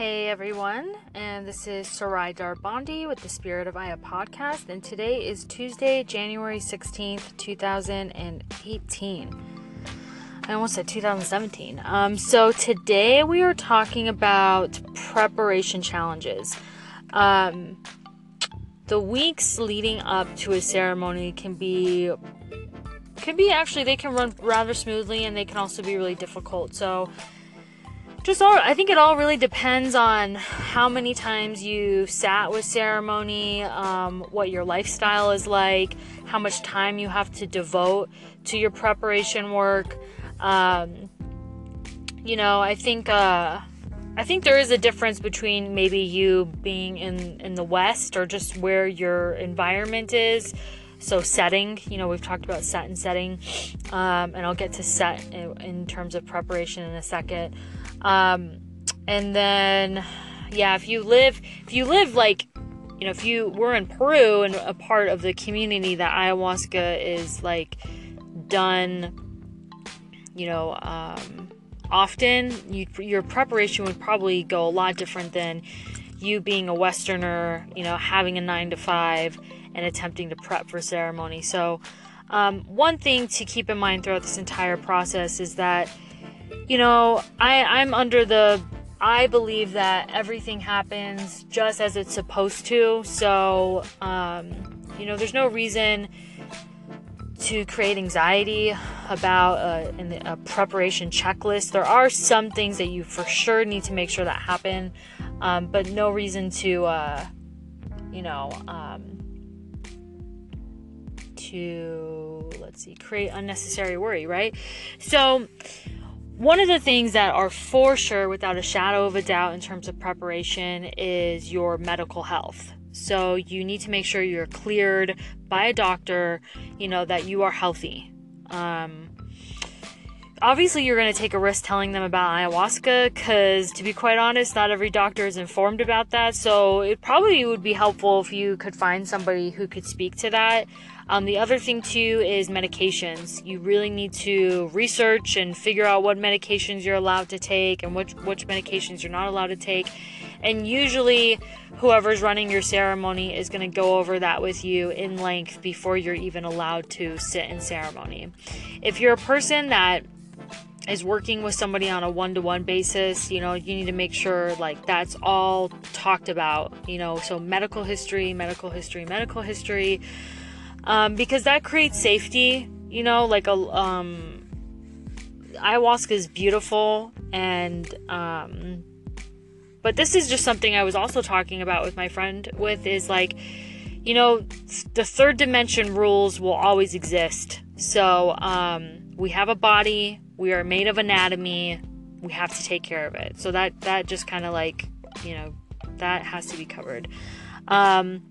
Hey everyone, and this is Sarai Darbandi with the Spirit of Aya podcast, and today is Tuesday, January 16th, 2018. I almost said 2017. Um, so today we are talking about preparation challenges. Um, the weeks leading up to a ceremony can be can be actually they can run rather smoothly and they can also be really difficult. So just all i think it all really depends on how many times you sat with ceremony um, what your lifestyle is like how much time you have to devote to your preparation work. Um, you know i think uh, i think there is a difference between maybe you being in in the west or just where your environment is. So setting you know we've talked about set and setting um, and i'll get to set in, in terms of preparation in a second um, and then, yeah, if you live, if you live like, you know, if you were in Peru and a part of the community that ayahuasca is like done, you know, um, often, you, your preparation would probably go a lot different than you being a Westerner, you know, having a nine to five and attempting to prep for ceremony. So, um, one thing to keep in mind throughout this entire process is that you know, I, I'm under the I believe that everything happens just as it's supposed to. So, um, you know, there's no reason to create anxiety about a, a, preparation checklist. There are some things that you for sure need to make sure that happen, um, but no reason to, uh, you know, um, to let's see, create unnecessary worry, right? So, one of the things that are for sure, without a shadow of a doubt, in terms of preparation, is your medical health. So you need to make sure you're cleared by a doctor, you know, that you are healthy. Um, obviously, you're going to take a risk telling them about ayahuasca because, to be quite honest, not every doctor is informed about that. So it probably would be helpful if you could find somebody who could speak to that. Um, the other thing too is medications. You really need to research and figure out what medications you're allowed to take and which which medications you're not allowed to take. And usually, whoever's running your ceremony is going to go over that with you in length before you're even allowed to sit in ceremony. If you're a person that is working with somebody on a one-to-one basis you know you need to make sure like that's all talked about you know so medical history medical history medical history um, because that creates safety. You know, like a um, ayahuasca is beautiful, and um, but this is just something I was also talking about with my friend. With is like, you know, the third dimension rules will always exist. So um, we have a body. We are made of anatomy. We have to take care of it. So that that just kind of like, you know, that has to be covered. Um,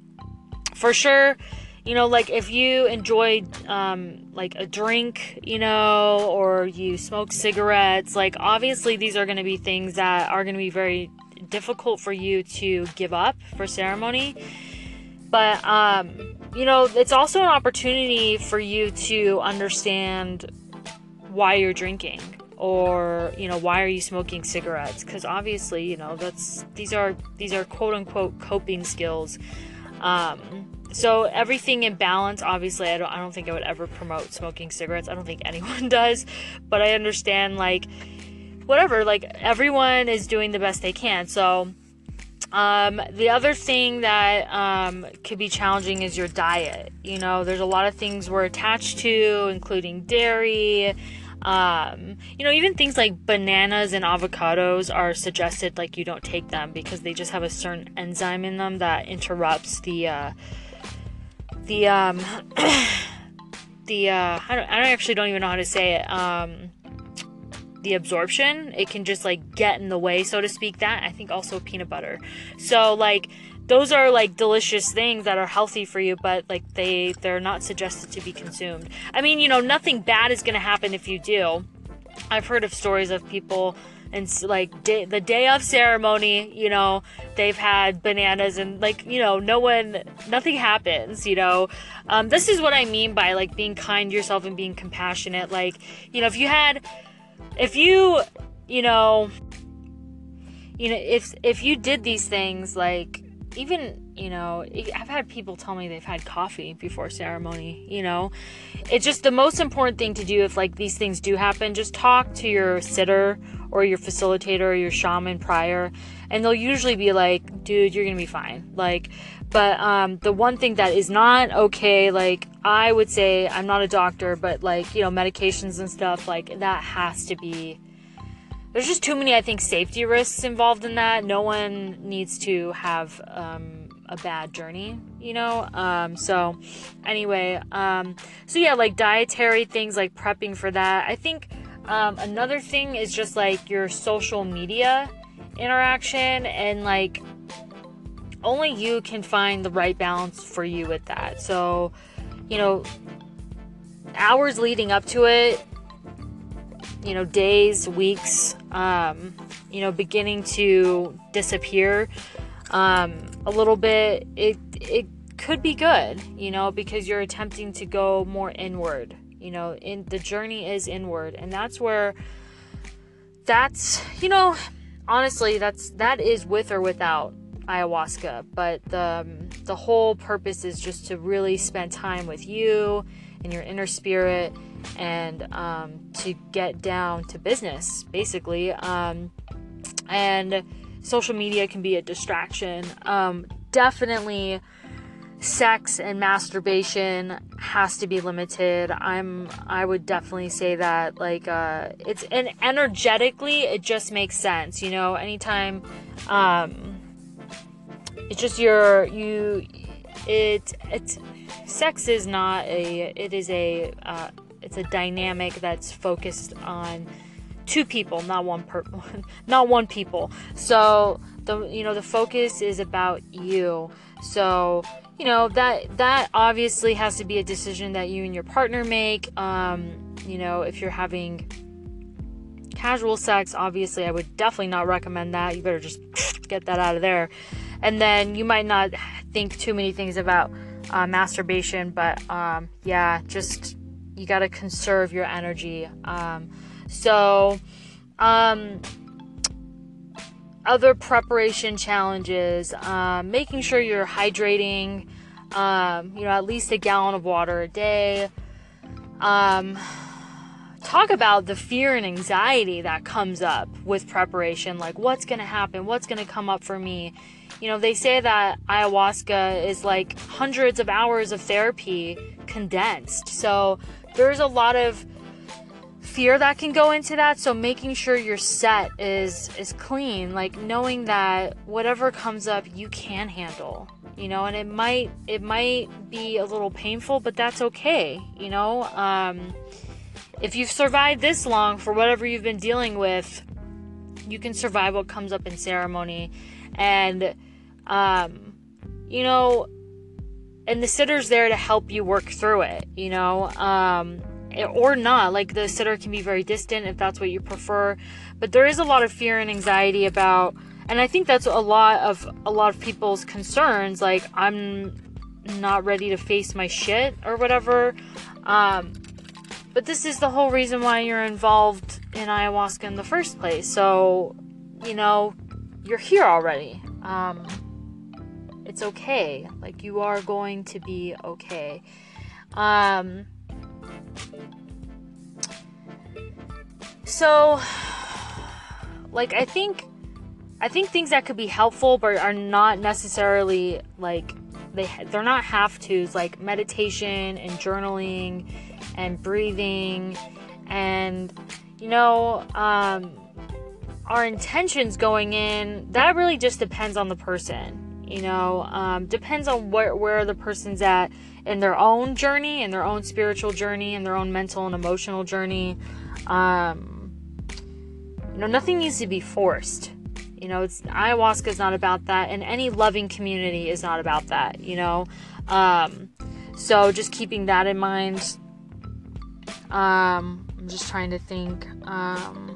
for sure you know like if you enjoy um, like a drink you know or you smoke cigarettes like obviously these are going to be things that are going to be very difficult for you to give up for ceremony but um, you know it's also an opportunity for you to understand why you're drinking or you know why are you smoking cigarettes because obviously you know that's these are these are quote unquote coping skills um, so everything in balance obviously I don't I don't think I would ever promote smoking cigarettes. I don't think anyone does, but I understand like whatever, like everyone is doing the best they can. So um, the other thing that um, could be challenging is your diet. You know, there's a lot of things we're attached to, including dairy. Um, you know, even things like bananas and avocados are suggested like you don't take them because they just have a certain enzyme in them that interrupts the uh, the um the uh I don't, I don't actually don't even know how to say it. Um the absorption it can just like get in the way so to speak that i think also peanut butter. So like those are like delicious things that are healthy for you but like they they're not suggested to be consumed. I mean you know nothing bad is going to happen if you do. I've heard of stories of people and like day, the day of ceremony you know they've had bananas and like you know no one nothing happens you know. Um, this is what i mean by like being kind to yourself and being compassionate. Like you know if you had if you you know you know, if if you did these things like even you know i've had people tell me they've had coffee before ceremony you know? It's just the most important thing to do if like these things do happen just talk to your sitter or your facilitator or your shaman prior and they'll usually be like dude you're gonna be fine. Like but um, the one thing that is not okay like i would say i'm not a doctor but like you know medications and stuff like that has to be there's just too many, I think, safety risks involved in that. No one needs to have um, a bad journey, you know? Um, so, anyway, um, so yeah, like dietary things, like prepping for that. I think um, another thing is just like your social media interaction and like only you can find the right balance for you with that. So, you know, hours leading up to it, you know, days, weeks, um, you know, beginning to disappear um, a little bit, it it could be good, you know, because you're attempting to go more inward. You know, in the journey is inward, and that's where that's you know, honestly, that's that is with or without ayahuasca, but the um, the whole purpose is just to really spend time with you and your inner spirit and um, to get down to business, basically. Um, and social media can be a distraction. Um, definitely, sex and masturbation has to be limited. I'm. I would definitely say that. Like, uh, it's and energetically, it just makes sense. You know, anytime. Um, it's just your you. It it's sex is not a. It is a. Uh, it's a dynamic that's focused on two people, not one per not one people. So the you know the focus is about you. So you know that that obviously has to be a decision that you and your partner make. Um, you know if you're having casual sex, obviously I would definitely not recommend that. You better just get that out of there. And then you might not think too many things about uh, masturbation, but um, yeah, just you got to conserve your energy. Um, so, um, other preparation challenges, um, making sure you're hydrating, um, you know, at least a gallon of water a day. Um, talk about the fear and anxiety that comes up with preparation like what's going to happen what's going to come up for me you know they say that ayahuasca is like hundreds of hours of therapy condensed. So there's a lot of fear that can go into that. So making sure your set is is clean like knowing that whatever comes up you can handle you know? And it might it might be a little painful but that's okay you know? Um, if you've survived this long for whatever you've been dealing with you can survive what comes up in ceremony and um, you know and the sitter's there to help you work through it, you know, um, or not. Like the sitter can be very distant if that's what you prefer, but there is a lot of fear and anxiety about, and I think that's a lot of a lot of people's concerns. Like I'm not ready to face my shit or whatever. Um, but this is the whole reason why you're involved in ayahuasca in the first place. So, you know, you're here already. Um, it's okay. Like you are going to be okay. Um so like I think I think things that could be helpful but are not necessarily like they they're not have tos like meditation and journaling and breathing and you know um our intentions going in that really just depends on the person you know? Um, depends on where, where the person's at in their own journey in their own spiritual journey in their own mental and emotional journey. Um, you know nothing needs to be forced. You know it's ayahuasca is not about that and any loving community is not about that you know? Um, so just keeping that in mind. Um, i'm just trying to think um,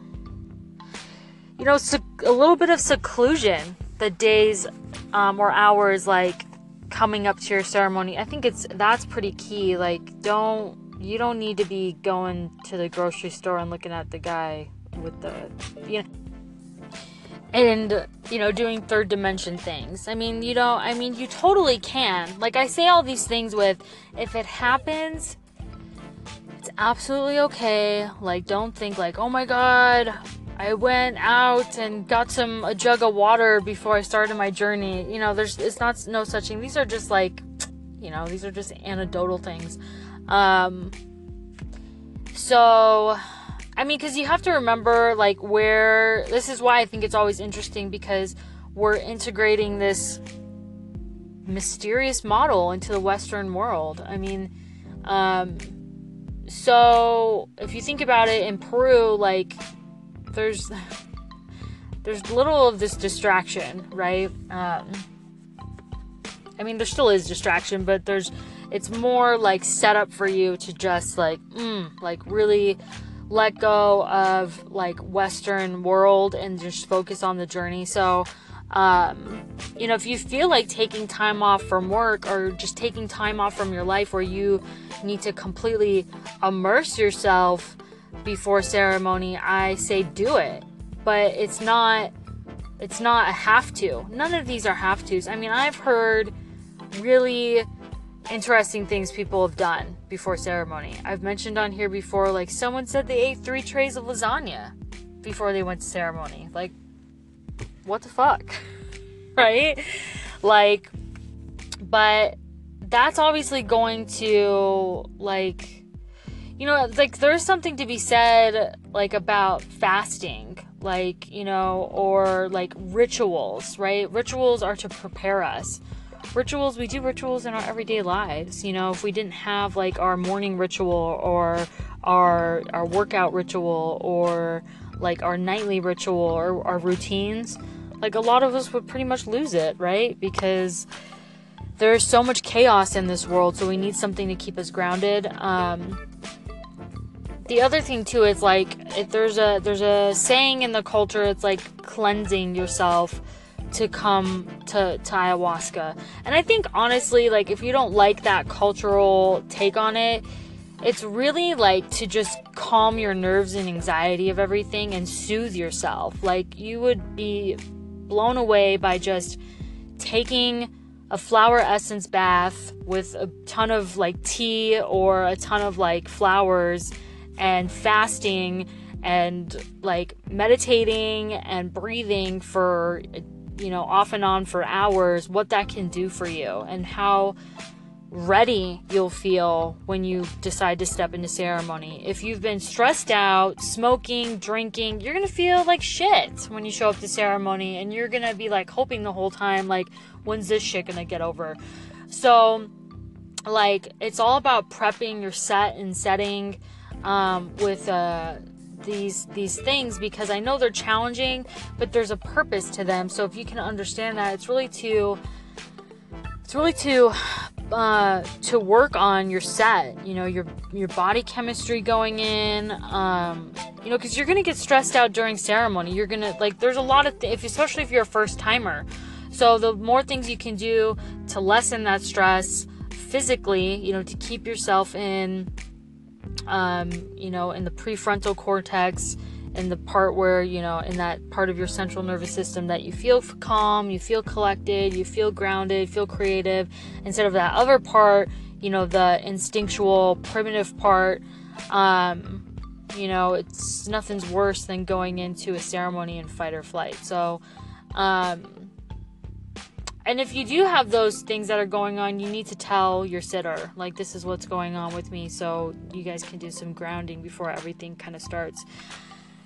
you know a little bit of seclusion the days um, or hours like coming up to your ceremony i think it's that's pretty key like don't you don't need to be going to the grocery store and looking at the guy with the you know and you know, doing third dimension things. I mean, you know, I mean, you totally can. Like, I say all these things with if it happens, it's absolutely okay. Like, don't think, like, oh my god, I went out and got some a jug of water before I started my journey. You know, there's it's not no such thing. These are just like, you know, these are just anecdotal things. Um, so, I mean, because you have to remember like where this is why I think it's always interesting because we're integrating this mysterious model into the Western world. I mean, um, so if you think about it in Peru, like there's there's little of this distraction, right? Um, I mean, there still is distraction, but there's it's more like set up for you to just like mm, like really let go of like Western world and just focus on the journey. So, um, you know, if you feel like taking time off from work or just taking time off from your life where you need to completely immerse yourself before ceremony, I say do it. But it's not it's not a have to. None of these are have tos. I mean, I've heard really interesting things people have done before ceremony. I've mentioned on here before like someone said they ate 3 trays of lasagna before they went to ceremony. Like what the fuck? right? Like but that's obviously going to like you know, like there's something to be said like about fasting, like, you know, or like rituals, right? Rituals are to prepare us. Rituals, we do rituals in our everyday lives. You know, if we didn't have like our morning ritual or our our workout ritual or like our nightly ritual or our routines, like a lot of us would pretty much lose it, right? Because there's so much chaos in this world, so we need something to keep us grounded. Um, the other thing too is like if there's a there's a saying in the culture it's like cleansing yourself to come to, to ayahuasca. And i think honestly like if you don't like that cultural take on it it's really like to just calm your nerves and anxiety of everything and soothe yourself. Like you would be blown away by just taking a flower essence bath with a ton of like tea or a ton of like flowers and fasting and like meditating and breathing for you know off and on for hours what that can do for you and how ready you'll feel when you decide to step into ceremony. If you've been stressed out, smoking, drinking, you're to feel like shit when you show up to ceremony and you're to be like hoping the whole time like when's this shit to get over. So like it's all about prepping your set and setting um, with uh, these these things because I know they're challenging, but there's a purpose to them. So if you can understand that, it's really to it's really to uh, to work on your set. You know your your body chemistry going in. Um, you know because you're gonna get stressed out during ceremony. You're gonna like there's a lot of th- if especially if you're a first timer. So the more things you can do to lessen that stress physically, you know, to keep yourself in um, you know, in the prefrontal cortex, in the part where, you know, in that part of your central nervous system that you feel calm, you feel collected, you feel grounded, feel creative, instead of that other part, you know, the instinctual, primitive part. Um, you know, it's nothing's worse than going into a ceremony in fight or flight. So, um, and if you do have those things that are going on, you need to tell your sitter, like, this is what's going on with me, so you guys can do some grounding before everything kind of starts.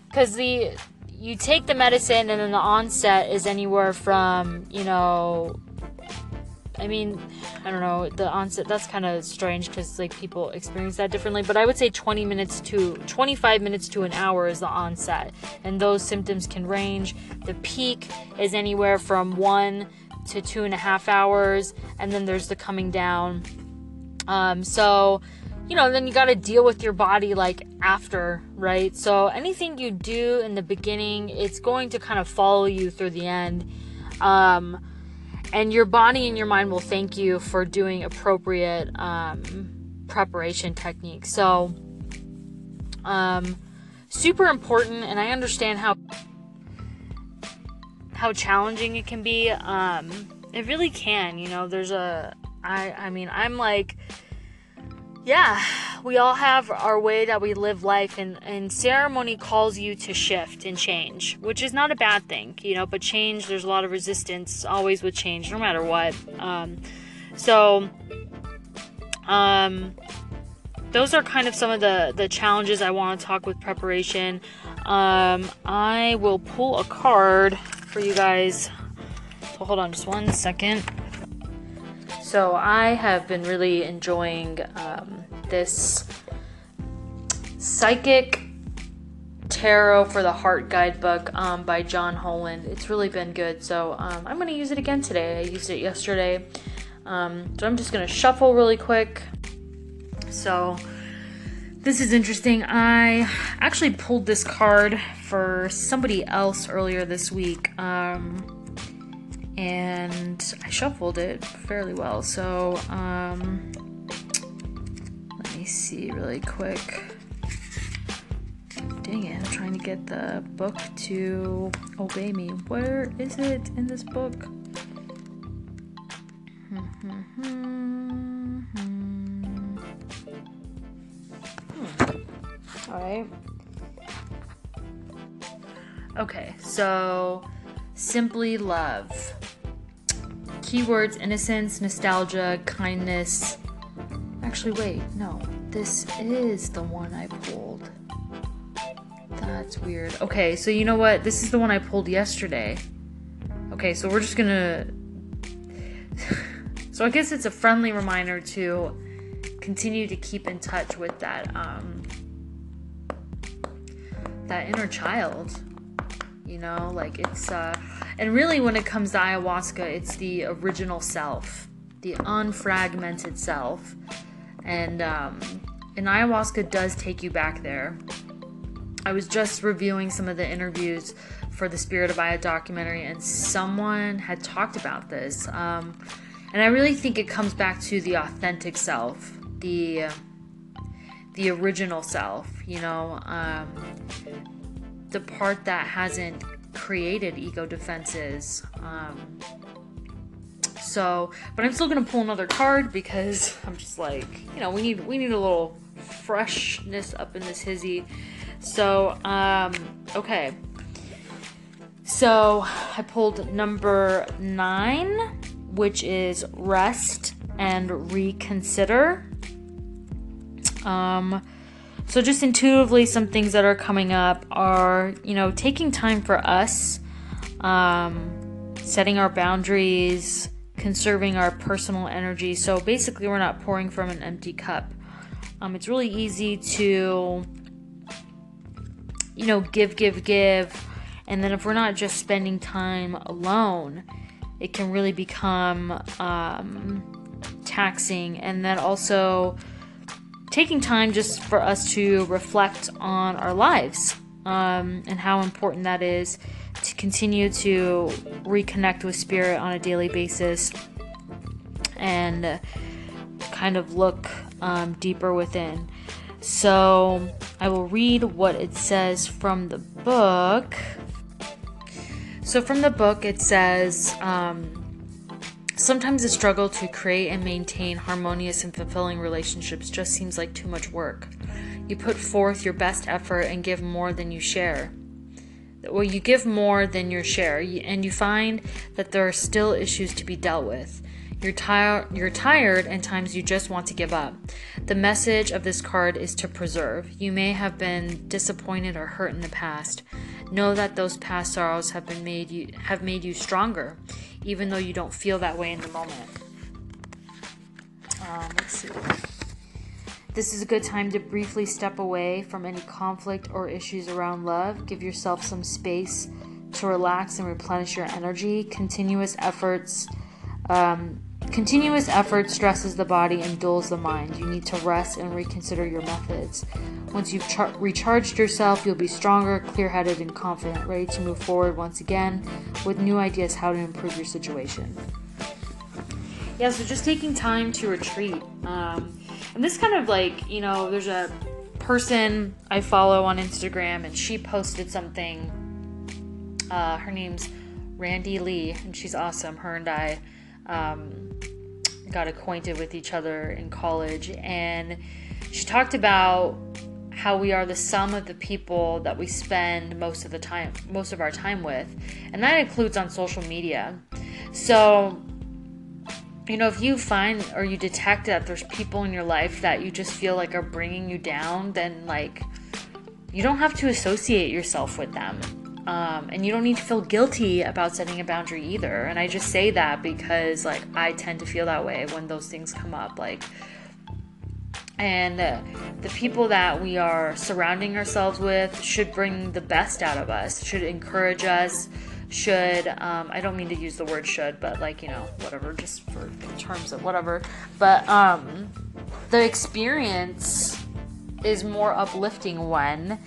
Because the you take the medicine, and then the onset is anywhere from, you know, I mean, I don't know, the onset, that's kind of strange because, like, people experience that differently, but I would say 20 minutes to 25 minutes to an hour is the onset, and those symptoms can range. The peak is anywhere from one to two and a half hours, and then there's the coming down. Um, so, you know, then you got to deal with your body like after, right? So, anything you do in the beginning, it's going to kind of follow you through the end. Um, and your body and your mind will thank you for doing appropriate um, preparation techniques. So, um, super important, and I understand how how challenging it can be. Um, it really can. You know, there's a. I. I mean, I'm like. Yeah, we all have our way that we live life, and, and ceremony calls you to shift and change, which is not a bad thing, you know. But change, there's a lot of resistance always with change, no matter what. Um, so, um, those are kind of some of the the challenges I want to talk with preparation. Um, I will pull a card for you guys. So hold on just one second. So I have been really enjoying um, this psychic tarot for the heart guidebook um, by John Holland. It's really been good. So um, I'm going to use it again today. I used it yesterday. Um, so I'm just going to shuffle really quick. So this is interesting. I actually pulled this card for somebody else earlier this week. Um, and I shuffled it fairly well. So, um, let me see really quick. Dang it, I'm trying to get the book to obey me. Where is it in this book? Hmm. All right. Okay, so simply love. Keywords innocence, nostalgia, kindness. Actually, wait, no. This is the one I pulled. That's weird. Okay, so you know what? This is the one I pulled yesterday. Okay, so we're just gonna. so I guess it's a friendly reminder to continue to keep in touch with that um, that inner child you know? Like it's uh and really when it comes to ayahuasca it's the original self the unfragmented self. And um and ayahuasca does take you back there. I was just reviewing some of the interviews for the spirit of aya documentary and someone had talked about this um and i really think it comes back to the authentic self the the original self you know um the part that hasn't created ego defenses. Um, so, but I'm still gonna pull another card because I'm just like, you know, we need we need a little freshness up in this hizzy. So, um, okay. So I pulled number nine, which is rest and reconsider. Um, so, just intuitively, some things that are coming up are, you know, taking time for us, um, setting our boundaries, conserving our personal energy. So, basically, we're not pouring from an empty cup. Um, it's really easy to, you know, give, give, give. And then if we're not just spending time alone, it can really become um, taxing. And then also, taking time just for us to reflect on our lives um, and how important that is to continue to reconnect with spirit on a daily basis and kind of look um, deeper within. So I will read what it says from the book. So, from the book, it says, um, Sometimes the struggle to create and maintain harmonious and fulfilling relationships just seems like too much work. You put forth your best effort and give more than you share. Well, you give more than your share, and you find that there are still issues to be dealt with. You're, tired. you're tired, and times you just want to give up. The message of this card is to preserve. You may have been disappointed or hurt in the past. Know that those past sorrows have been made you have made you stronger even though you don't feel that way in the moment. Um, let's see. This is a good time to briefly step away from any conflict or issues around love. Give yourself some space to relax and replenish your energy. Continuous efforts um, Continuous effort stresses the body and dulls the mind. You need to rest and reconsider your methods. Once you've char- recharged yourself, you'll be stronger, clear headed, and confident, ready to move forward once again with new ideas how to improve your situation. Yeah, so just taking time to retreat. Um, and this kind of like, you know, there's a person I follow on Instagram and she posted something. Uh, her name's Randy Lee, and she's awesome. Her and I um, got acquainted with each other in college, and she talked about how we are the sum of the people that we spend most of the time most of our time with and that includes on social media. So you know if you find or you detect that there's people in your life that you just feel like are bringing you down then like you don't have to associate yourself with them um, and you don't need to feel guilty about setting a boundary either and i just say that because like i tend to feel that way when those things come up like and the people that we are surrounding ourselves with should bring the best out of us, should encourage us, should, um, I don't mean to use the word should, but like, you know, whatever, just for terms of whatever. But um, the experience is more uplifting when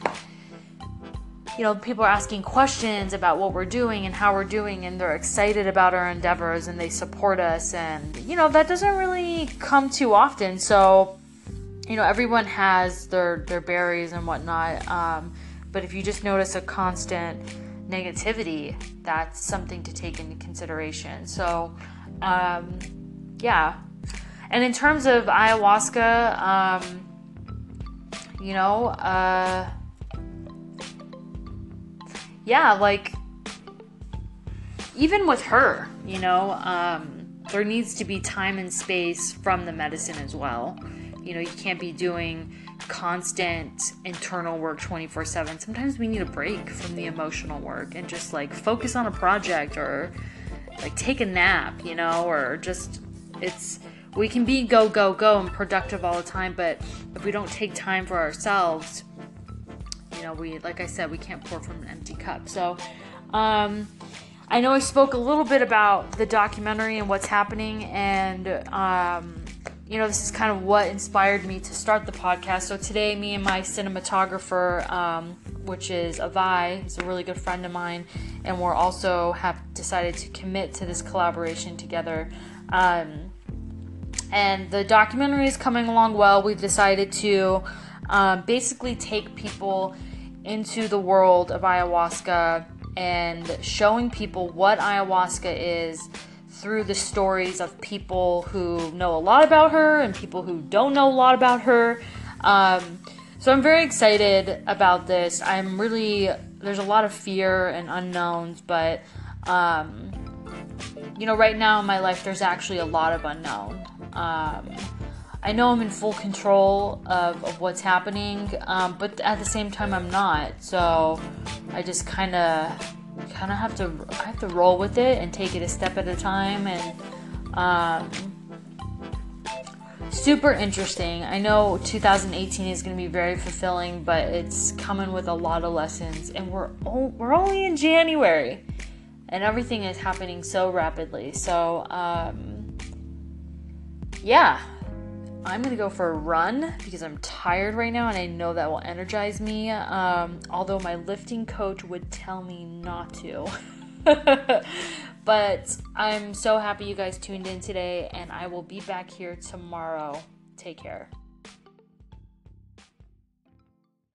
you know, people are asking questions about what we're doing and how we're doing, and they're excited about our endeavors and they support us. And, you know, that doesn't really come too often. So, you know everyone has their their berries and whatnot um, but if you just notice a constant negativity that's something to take into consideration so um, yeah and in terms of ayahuasca um, you know uh, yeah like even with her you know um, there needs to be time and space from the medicine as well you know, you can't be doing constant internal work 24 7. Sometimes we need a break from the emotional work and just like focus on a project or like take a nap, you know, or just it's we can be go, go, go and productive all the time, but if we don't take time for ourselves, you know, we, like I said, we can't pour from an empty cup. So, um, I know I spoke a little bit about the documentary and what's happening, and um, you know, this is kind of what inspired me to start the podcast. So today, me and my cinematographer, um, which is Avai, he's a really good friend of mine, and we're also have decided to commit to this collaboration together. Um, and the documentary is coming along well. We've decided to um, basically take people into the world of ayahuasca and showing people what ayahuasca is through the stories of people who know a lot about her and people who don't know a lot about her. Um, so I'm very excited about this. I'm really, there's a lot of fear and unknowns, but, um, you know, right now in my life, there's actually a lot of unknown. Um, I know I'm in full control of, of what's happening, um, but at the same time, I'm not. So I just kind of kind of have to I have to roll with it and take it a step at a time and um, super interesting. I know 2018 is going to be very fulfilling, but it's coming with a lot of lessons and we're we're only in January and everything is happening so rapidly. So um, yeah, I'm gonna go for a run because I'm tired right now and I know that will energize me. Um, although my lifting coach would tell me not to. but I'm so happy you guys tuned in today, and I will be back here tomorrow. Take care.